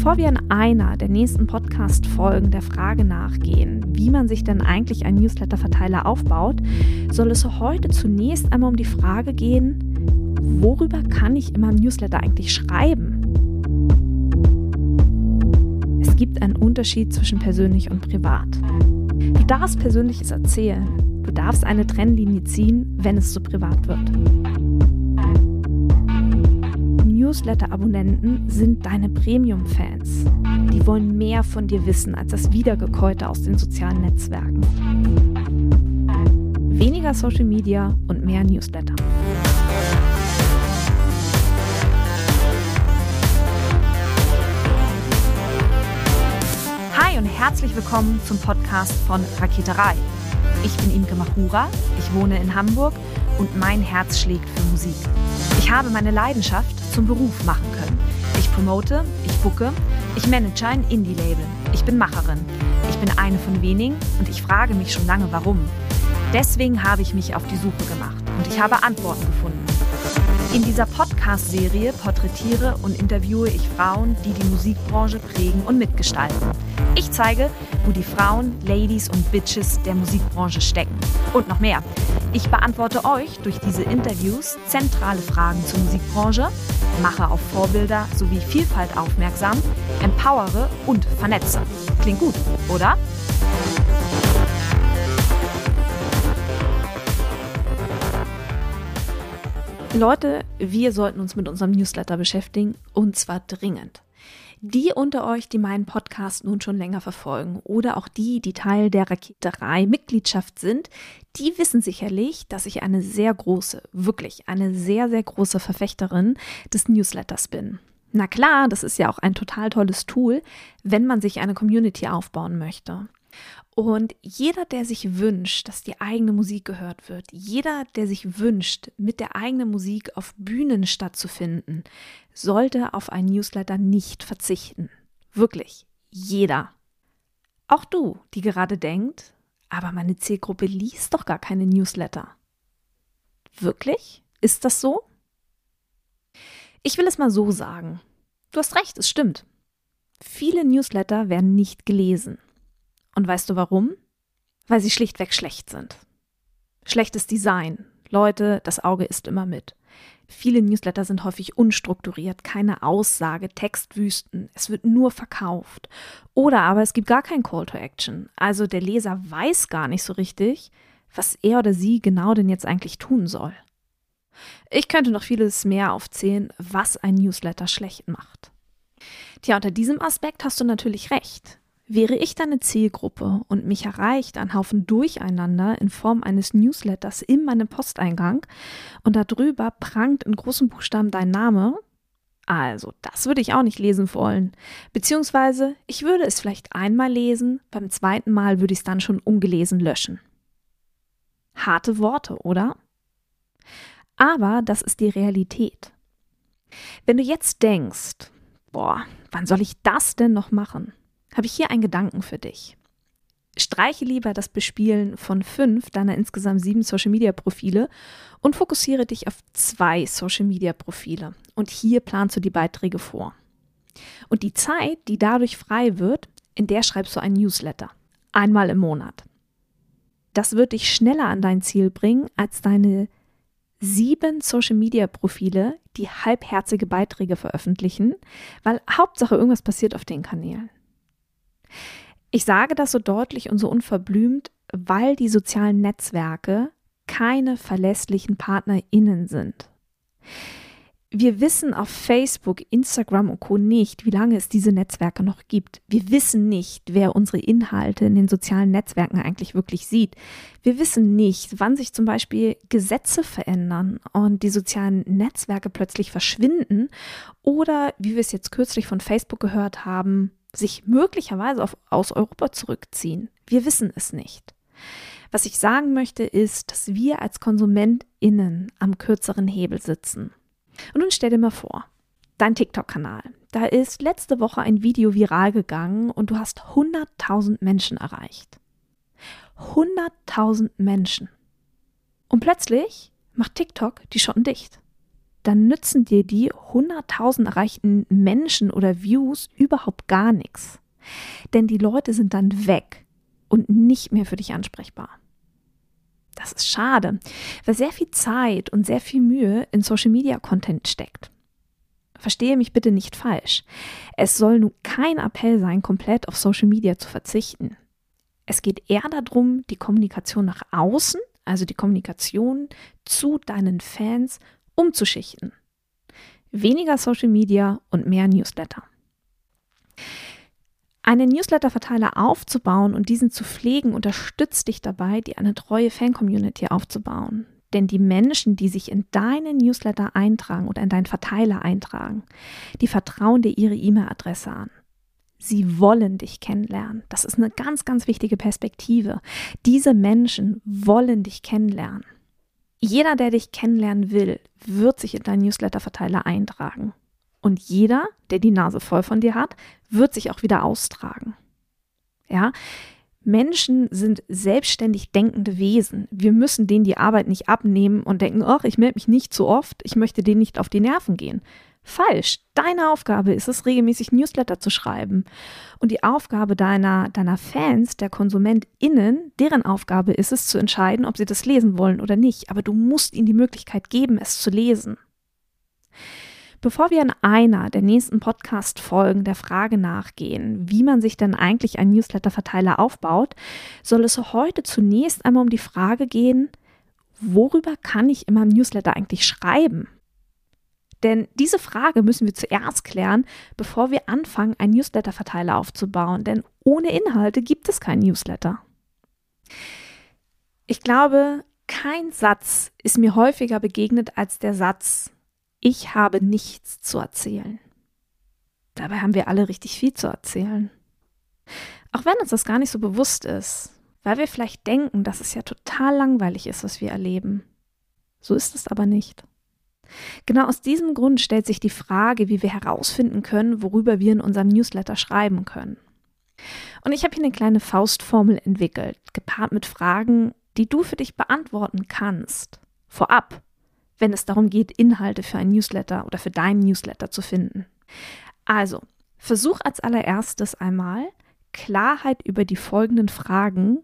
Bevor wir in einer der nächsten Podcast-Folgen der Frage nachgehen, wie man sich denn eigentlich einen Newsletter-Verteiler aufbaut, soll es heute zunächst einmal um die Frage gehen, worüber kann ich in meinem Newsletter eigentlich schreiben? Es gibt einen Unterschied zwischen persönlich und privat. Du darfst Persönliches erzählen, du darfst eine Trennlinie ziehen, wenn es zu privat wird. Newsletter-Abonnenten sind deine Premium-Fans. Die wollen mehr von dir wissen als das Wiedergekäute aus den sozialen Netzwerken. Weniger Social Media und mehr Newsletter. Hi und herzlich willkommen zum Podcast von Raketerei. Ich bin Imke Machura, ich wohne in Hamburg und mein Herz schlägt für Musik. Ich habe meine Leidenschaft zum Beruf machen können. Ich promote, ich bucke, ich manage ein Indie-Label. Ich bin Macherin. Ich bin eine von wenigen und ich frage mich schon lange, warum. Deswegen habe ich mich auf die Suche gemacht und ich habe Antworten gefunden. In dieser Podcast-Serie porträtiere und interviewe ich Frauen, die die Musikbranche prägen und mitgestalten. Ich zeige, wo die Frauen, Ladies und Bitches der Musikbranche stecken. Und noch mehr. Ich beantworte euch durch diese Interviews zentrale Fragen zur Musikbranche, mache auf Vorbilder sowie Vielfalt aufmerksam, empowere und vernetze. Klingt gut, oder? Leute, wir sollten uns mit unserem Newsletter beschäftigen und zwar dringend. Die unter euch, die meinen Podcast nun schon länger verfolgen oder auch die, die Teil der Raketerei Mitgliedschaft sind, die wissen sicherlich, dass ich eine sehr große, wirklich eine sehr, sehr große Verfechterin des Newsletters bin. Na klar, das ist ja auch ein total tolles Tool, wenn man sich eine Community aufbauen möchte. Und jeder, der sich wünscht, dass die eigene Musik gehört wird, jeder, der sich wünscht, mit der eigenen Musik auf Bühnen stattzufinden, sollte auf ein Newsletter nicht verzichten. Wirklich, jeder. Auch du, die gerade denkt, aber meine Zielgruppe liest doch gar keine Newsletter. Wirklich? Ist das so? Ich will es mal so sagen. Du hast recht, es stimmt. Viele Newsletter werden nicht gelesen. Und weißt du warum? Weil sie schlichtweg schlecht sind. Schlechtes Design. Leute, das Auge ist immer mit. Viele Newsletter sind häufig unstrukturiert, keine Aussage, Textwüsten, es wird nur verkauft. Oder aber es gibt gar kein Call to Action. Also der Leser weiß gar nicht so richtig, was er oder sie genau denn jetzt eigentlich tun soll. Ich könnte noch vieles mehr aufzählen, was ein Newsletter schlecht macht. Tja, unter diesem Aspekt hast du natürlich recht. Wäre ich deine Zielgruppe und mich erreicht ein Haufen Durcheinander in Form eines Newsletters in meinem Posteingang und darüber prangt in großen Buchstaben dein Name, also das würde ich auch nicht lesen wollen. Beziehungsweise ich würde es vielleicht einmal lesen, beim zweiten Mal würde ich es dann schon ungelesen löschen. Harte Worte, oder? Aber das ist die Realität. Wenn du jetzt denkst, boah, wann soll ich das denn noch machen? Habe ich hier einen Gedanken für dich. Streiche lieber das Bespielen von fünf deiner insgesamt sieben Social Media Profile und fokussiere dich auf zwei Social Media Profile. Und hier planst du die Beiträge vor. Und die Zeit, die dadurch frei wird, in der schreibst du ein Newsletter. Einmal im Monat. Das wird dich schneller an dein Ziel bringen als deine sieben Social Media Profile, die halbherzige Beiträge veröffentlichen, weil Hauptsache irgendwas passiert auf den Kanälen. Ich sage das so deutlich und so unverblümt, weil die sozialen Netzwerke keine verlässlichen PartnerInnen sind. Wir wissen auf Facebook, Instagram und Co. nicht, wie lange es diese Netzwerke noch gibt. Wir wissen nicht, wer unsere Inhalte in den sozialen Netzwerken eigentlich wirklich sieht. Wir wissen nicht, wann sich zum Beispiel Gesetze verändern und die sozialen Netzwerke plötzlich verschwinden oder, wie wir es jetzt kürzlich von Facebook gehört haben, sich möglicherweise auf, aus Europa zurückziehen. Wir wissen es nicht. Was ich sagen möchte, ist, dass wir als KonsumentInnen am kürzeren Hebel sitzen. Und nun stell dir mal vor, dein TikTok-Kanal. Da ist letzte Woche ein Video viral gegangen und du hast 100.000 Menschen erreicht. 100.000 Menschen. Und plötzlich macht TikTok die Schotten dicht. Dann nützen dir die 100.000 erreichten Menschen oder Views überhaupt gar nichts. Denn die Leute sind dann weg und nicht mehr für dich ansprechbar. Das ist schade, weil sehr viel Zeit und sehr viel Mühe in Social Media Content steckt. Verstehe mich bitte nicht falsch. Es soll nun kein Appell sein, komplett auf Social Media zu verzichten. Es geht eher darum, die Kommunikation nach außen, also die Kommunikation zu deinen Fans, umzuschichten. Weniger Social Media und mehr Newsletter. Einen Newsletter-Verteiler aufzubauen und diesen zu pflegen, unterstützt dich dabei, dir eine treue Fan-Community aufzubauen. Denn die Menschen, die sich in deinen Newsletter eintragen oder in deinen Verteiler eintragen, die vertrauen dir ihre E-Mail-Adresse an. Sie wollen dich kennenlernen. Das ist eine ganz, ganz wichtige Perspektive. Diese Menschen wollen dich kennenlernen. Jeder, der dich kennenlernen will, wird sich in deinen Newsletter-Verteiler eintragen. Und jeder, der die Nase voll von dir hat, wird sich auch wieder austragen. Ja, Menschen sind selbstständig denkende Wesen. Wir müssen denen die Arbeit nicht abnehmen und denken, ach, ich melde mich nicht zu oft, ich möchte denen nicht auf die Nerven gehen. Falsch. Deine Aufgabe ist es, regelmäßig Newsletter zu schreiben. Und die Aufgabe deiner, deiner Fans, der KonsumentInnen, deren Aufgabe ist es, zu entscheiden, ob sie das lesen wollen oder nicht. Aber du musst ihnen die Möglichkeit geben, es zu lesen. Bevor wir in einer der nächsten Podcast-Folgen der Frage nachgehen, wie man sich denn eigentlich einen Newsletter-Verteiler aufbaut, soll es heute zunächst einmal um die Frage gehen, worüber kann ich in meinem Newsletter eigentlich schreiben? Denn diese Frage müssen wir zuerst klären, bevor wir anfangen, einen Newsletter-Verteiler aufzubauen. Denn ohne Inhalte gibt es keinen Newsletter. Ich glaube, kein Satz ist mir häufiger begegnet als der Satz, ich habe nichts zu erzählen. Dabei haben wir alle richtig viel zu erzählen. Auch wenn uns das gar nicht so bewusst ist, weil wir vielleicht denken, dass es ja total langweilig ist, was wir erleben. So ist es aber nicht. Genau aus diesem Grund stellt sich die Frage, wie wir herausfinden können, worüber wir in unserem Newsletter schreiben können. Und ich habe hier eine kleine Faustformel entwickelt, gepaart mit Fragen, die du für dich beantworten kannst. Vorab, wenn es darum geht, Inhalte für ein Newsletter oder für deinen Newsletter zu finden. Also, versuch als allererstes einmal Klarheit über die folgenden Fragen,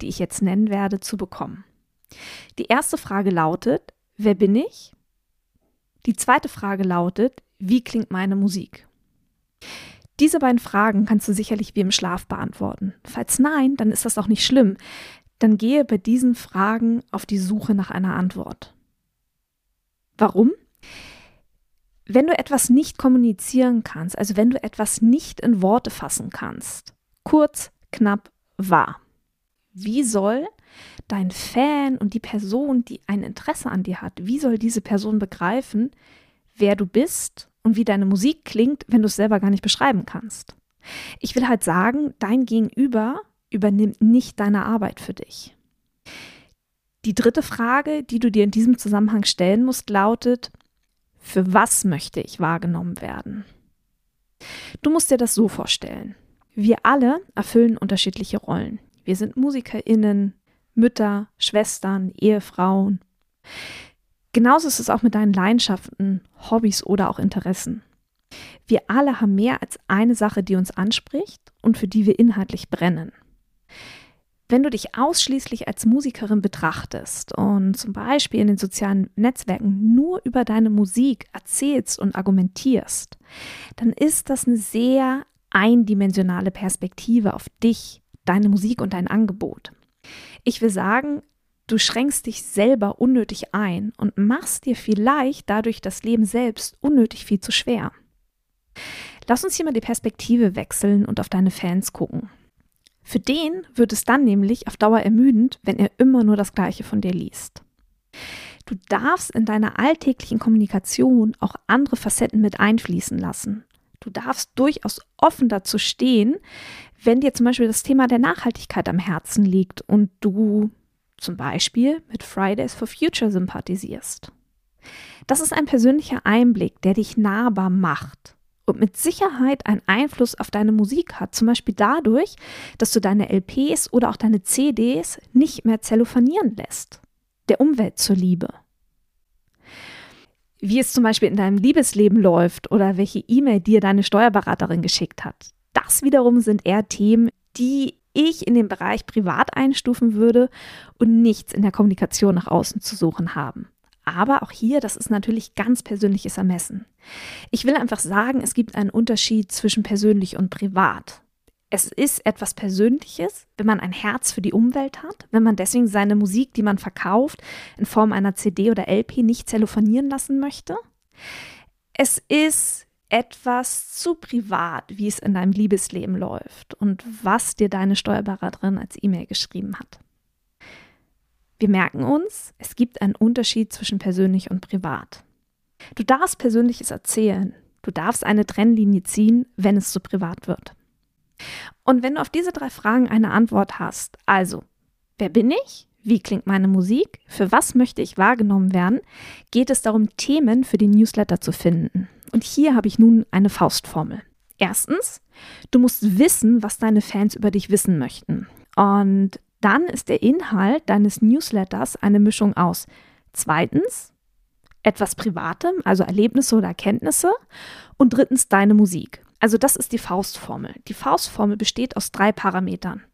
die ich jetzt nennen werde, zu bekommen. Die erste Frage lautet, wer bin ich? Die zweite Frage lautet, wie klingt meine Musik? Diese beiden Fragen kannst du sicherlich wie im Schlaf beantworten. Falls nein, dann ist das auch nicht schlimm. Dann gehe bei diesen Fragen auf die Suche nach einer Antwort. Warum? Wenn du etwas nicht kommunizieren kannst, also wenn du etwas nicht in Worte fassen kannst, kurz, knapp, wahr, wie soll dein Fan und die Person, die ein Interesse an dir hat, wie soll diese Person begreifen, wer du bist und wie deine Musik klingt, wenn du es selber gar nicht beschreiben kannst? Ich will halt sagen, dein Gegenüber übernimmt nicht deine Arbeit für dich. Die dritte Frage, die du dir in diesem Zusammenhang stellen musst, lautet, für was möchte ich wahrgenommen werden? Du musst dir das so vorstellen. Wir alle erfüllen unterschiedliche Rollen. Wir sind Musikerinnen, Mütter, Schwestern, Ehefrauen. Genauso ist es auch mit deinen Leidenschaften, Hobbys oder auch Interessen. Wir alle haben mehr als eine Sache, die uns anspricht und für die wir inhaltlich brennen. Wenn du dich ausschließlich als Musikerin betrachtest und zum Beispiel in den sozialen Netzwerken nur über deine Musik erzählst und argumentierst, dann ist das eine sehr eindimensionale Perspektive auf dich, deine Musik und dein Angebot. Ich will sagen, du schränkst dich selber unnötig ein und machst dir vielleicht dadurch das Leben selbst unnötig viel zu schwer. Lass uns hier mal die Perspektive wechseln und auf deine Fans gucken. Für den wird es dann nämlich auf Dauer ermüdend, wenn er immer nur das Gleiche von dir liest. Du darfst in deiner alltäglichen Kommunikation auch andere Facetten mit einfließen lassen. Du darfst durchaus offen dazu stehen, wenn dir zum Beispiel das Thema der Nachhaltigkeit am Herzen liegt und du zum Beispiel mit Fridays for Future sympathisierst. Das ist ein persönlicher Einblick, der dich nahbar macht und mit Sicherheit einen Einfluss auf deine Musik hat. Zum Beispiel dadurch, dass du deine LPs oder auch deine CDs nicht mehr zellophanieren lässt. Der Umwelt zur Liebe. wie es zum Beispiel in deinem Liebesleben läuft oder welche E-Mail dir deine Steuerberaterin geschickt hat. Das wiederum sind eher Themen, die ich in den Bereich privat einstufen würde und nichts in der Kommunikation nach außen zu suchen haben. Aber auch hier, das ist natürlich ganz persönliches Ermessen. Ich will einfach sagen, es gibt einen Unterschied zwischen persönlich und privat. Es ist etwas Persönliches, wenn man ein Herz für die Umwelt hat, wenn man deswegen seine Musik, die man verkauft, in Form einer CD oder LP nicht telefonieren lassen möchte. Es ist etwas zu privat, wie es in deinem Liebesleben läuft und was dir deine Steuerberaterin als E-Mail geschrieben hat. Wir merken uns, es gibt einen Unterschied zwischen persönlich und privat. Du darfst Persönliches erzählen, du darfst eine Trennlinie ziehen, wenn es zu privat wird. Und wenn du auf diese drei Fragen eine Antwort hast, also, wer bin ich? Wie klingt meine Musik? Für was möchte ich wahrgenommen werden? Geht es darum, Themen für den Newsletter zu finden. Und hier habe ich nun eine Faustformel. Erstens, du musst wissen, was deine Fans über dich wissen möchten. Und dann ist der Inhalt deines Newsletters eine Mischung aus zweitens etwas Privatem, also Erlebnisse oder Erkenntnisse und drittens deine Musik. Also das ist die Faustformel. Die Faustformel besteht aus drei Parametern.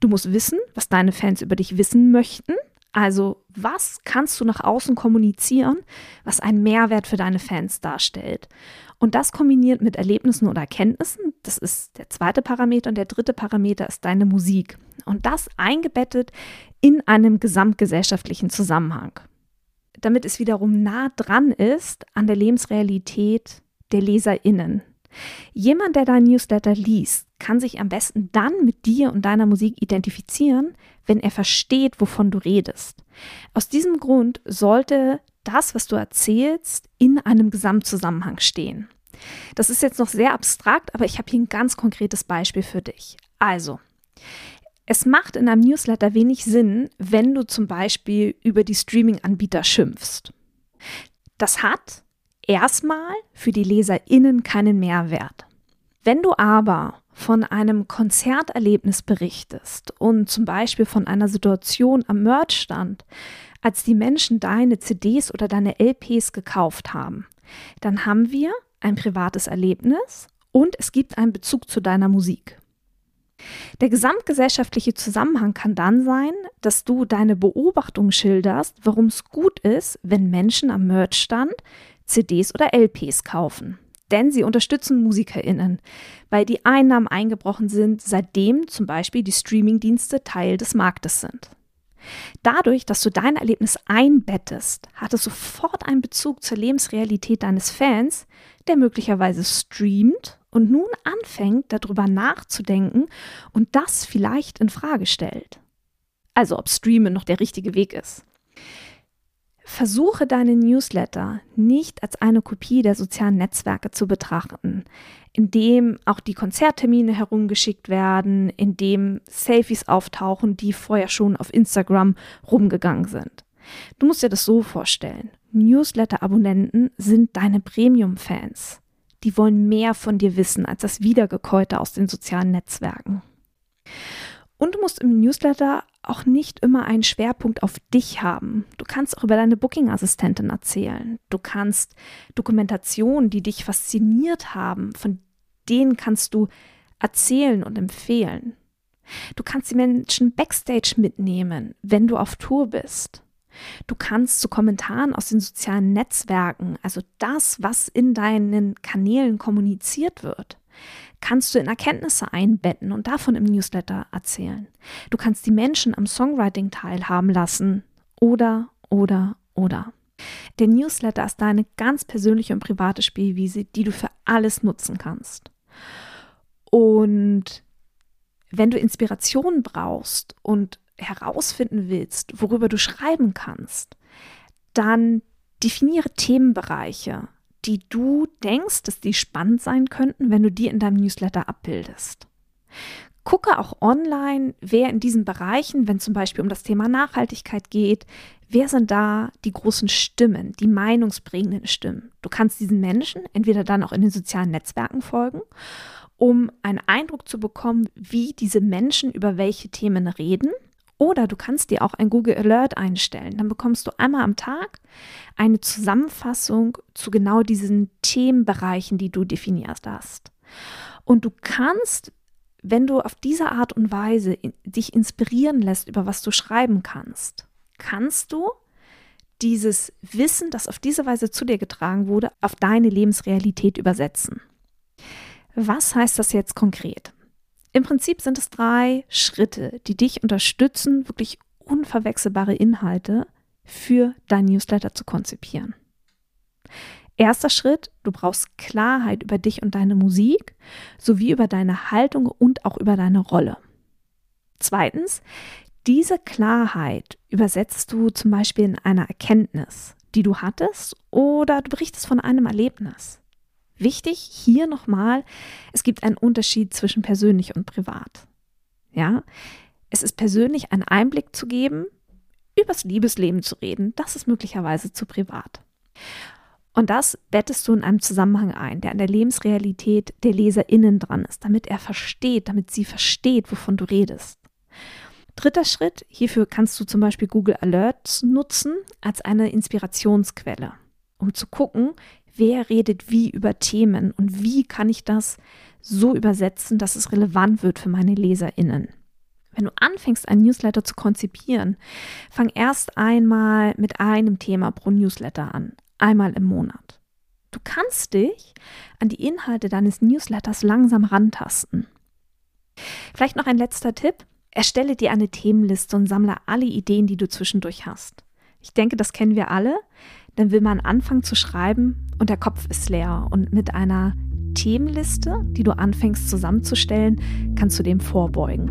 Du musst wissen, was deine Fans über dich wissen möchten. Also was kannst du nach außen kommunizieren, was einen Mehrwert für deine Fans darstellt. Und das kombiniert mit Erlebnissen oder Erkenntnissen, das ist der zweite Parameter. Und der dritte Parameter ist deine Musik. Und das eingebettet in einem gesamtgesellschaftlichen Zusammenhang. Damit es wiederum nah dran ist an der Lebensrealität der LeserInnen. Jemand, der dein Newsletter liest, kann sich am besten dann mit dir und deiner Musik identifizieren, wenn er versteht, wovon du redest. Aus diesem Grund sollte das, was du erzählst, in einem Gesamtzusammenhang stehen. Das ist jetzt noch sehr abstrakt, aber ich habe hier ein ganz konkretes Beispiel für dich. Also, es macht in einem Newsletter wenig Sinn, wenn du zum Beispiel über die Streaming-Anbieter schimpfst. Das hat erstmal für die LeserInnen keinen Mehrwert. Wenn du aber von einem Konzerterlebnis berichtest und zum Beispiel von einer Situation am Merchstand, als die Menschen deine CDs oder deine LPs gekauft haben, dann haben wir ein privates Erlebnis und es gibt einen Bezug zu deiner Musik. Der gesamtgesellschaftliche Zusammenhang kann dann sein, dass du deine Beobachtung schilderst, warum es gut ist, wenn Menschen am Merchstand CDs oder LPs kaufen. Denn sie unterstützen MusikerInnen, weil die Einnahmen eingebrochen sind, seitdem zum Beispiel die Streamingdienste Teil des Marktes sind. Dadurch, dass du dein Erlebnis einbettest, hat es sofort einen Bezug zur Lebensrealität deines Fans, der möglicherweise streamt und nun anfängt, darüber nachzudenken und das vielleicht in Frage stellt. Also ob Streamen noch der richtige Weg ist. Versuche deine Newsletter nicht als eine Kopie der sozialen Netzwerke zu betrachten, in dem auch die Konzerttermine herumgeschickt werden, in dem Selfies auftauchen, die vorher schon auf Instagram rumgegangen sind. Du musst dir das so vorstellen. Newsletter-Abonnenten sind deine Premium-Fans. Die wollen mehr von dir wissen als das Wiedergekäute aus den sozialen Netzwerken. Und du musst im Newsletter auch nicht immer einen Schwerpunkt auf dich haben. Du kannst auch über deine Booking-Assistentin erzählen. Du kannst Dokumentationen, die dich fasziniert haben, von denen kannst du erzählen und empfehlen. Du kannst die Menschen backstage mitnehmen, wenn du auf Tour bist. Du kannst zu Kommentaren aus den sozialen Netzwerken, also das, was in deinen Kanälen kommuniziert wird, kannst du in Erkenntnisse einbetten und davon im Newsletter erzählen. Du kannst die Menschen am Songwriting teilhaben lassen oder, oder, oder. Der Newsletter ist deine ganz persönliche und private Spielwiese, die du für alles nutzen kannst. Und wenn du Inspiration brauchst und herausfinden willst, worüber du schreiben kannst, dann definiere Themenbereiche, die du denkst, dass die spannend sein könnten, wenn du die in deinem Newsletter abbildest. Gucke auch online, wer in diesen Bereichen, wenn zum Beispiel um das Thema Nachhaltigkeit geht, wer sind da die großen Stimmen, die meinungsbringenden Stimmen. Du kannst diesen Menschen entweder dann auch in den sozialen Netzwerken folgen, um einen Eindruck zu bekommen, wie diese Menschen über welche Themen reden Oder du kannst dir auch ein Google Alert einstellen. Dann bekommst du einmal am Tag eine Zusammenfassung zu genau diesen Themenbereichen, die du definiert hast. Und du kannst, wenn du auf diese Art und Weise dich inspirieren lässt, über was du schreiben kannst, kannst du dieses Wissen, das auf diese Weise zu dir getragen wurde, auf deine Lebensrealität übersetzen. Was heißt das jetzt konkret? Im Prinzip sind es drei Schritte, die dich unterstützen, wirklich unverwechselbare Inhalte für dein Newsletter zu konzipieren. Erster Schritt, du brauchst Klarheit über dich und deine Musik sowie über deine Haltung und auch über deine Rolle. Zweitens, diese Klarheit übersetzt du zum Beispiel in einer Erkenntnis, die du hattest, oder du berichtest von einem Erlebnis. Wichtig hier nochmal, es gibt einen Unterschied zwischen persönlich und privat. Ja, es ist persönlich einen Einblick zu geben, übers Liebesleben zu reden, das ist möglicherweise zu privat. Und das bettest du in einem Zusammenhang ein, der an der Lebensrealität der LeserInnen dran ist, damit er versteht, damit sie versteht, wovon du redest. Dritter Schritt, hierfür kannst du zum Beispiel Google Alerts nutzen als eine Inspirationsquelle, um zu gucken, wer redet wie über Themen und wie kann ich das so übersetzen, dass es relevant wird für meine LeserInnen. Wenn du anfängst, ein Newsletter zu konzipieren, fang erst einmal mit einem Thema pro Newsletter an, einmal im Monat. Du kannst dich an die Inhalte deines Newsletters langsam rantasten. Vielleicht noch ein letzter Tipp. Erstelle dir eine Themenliste und sammle alle Ideen, die du zwischendurch hast. Ich denke, das kennen wir alle. Dann will man anfangen zu schreiben und der Kopf ist leer. Und mit einer Themenliste, die du anfängst zusammenzustellen, kannst du dem vorbeugen.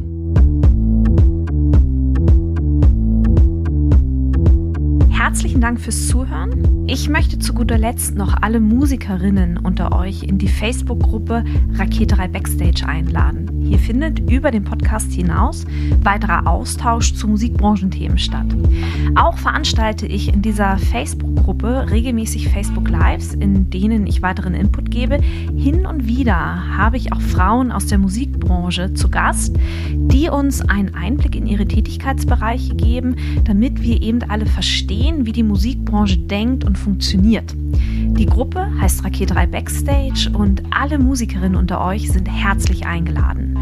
Herzlichen Dank fürs Zuhören. Ich möchte zu guter Letzt noch alle Musikerinnen unter euch in die Facebook-Gruppe Raketerei Backstage einladen. Hier findet über den Podcast hinaus weiterer Austausch zu Musikbranchenthemen statt. Auch veranstalte ich in dieser Facebook-Gruppe regelmäßig Facebook Lives, in denen ich weiteren Input gebe. Hin und wieder habe ich auch Frauen aus der Musikbranche zu Gast, die uns einen Einblick in ihre Tätigkeitsbereiche geben, damit wir eben alle verstehen, wie die Musikbranche denkt und funktioniert. Die Gruppe heißt Raket 3 Backstage und alle Musikerinnen unter euch sind herzlich eingeladen.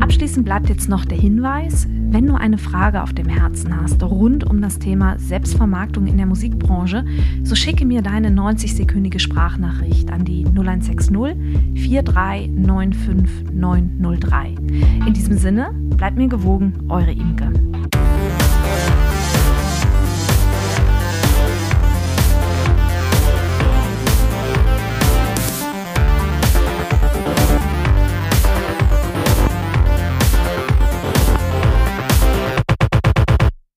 Abschließend bleibt jetzt noch der Hinweis, wenn du eine Frage auf dem Herzen hast rund um das Thema Selbstvermarktung in der Musikbranche, so schicke mir deine 90-sekündige Sprachnachricht an die 0160 4395903. In diesem Sinne, bleibt mir gewogen, eure Imke.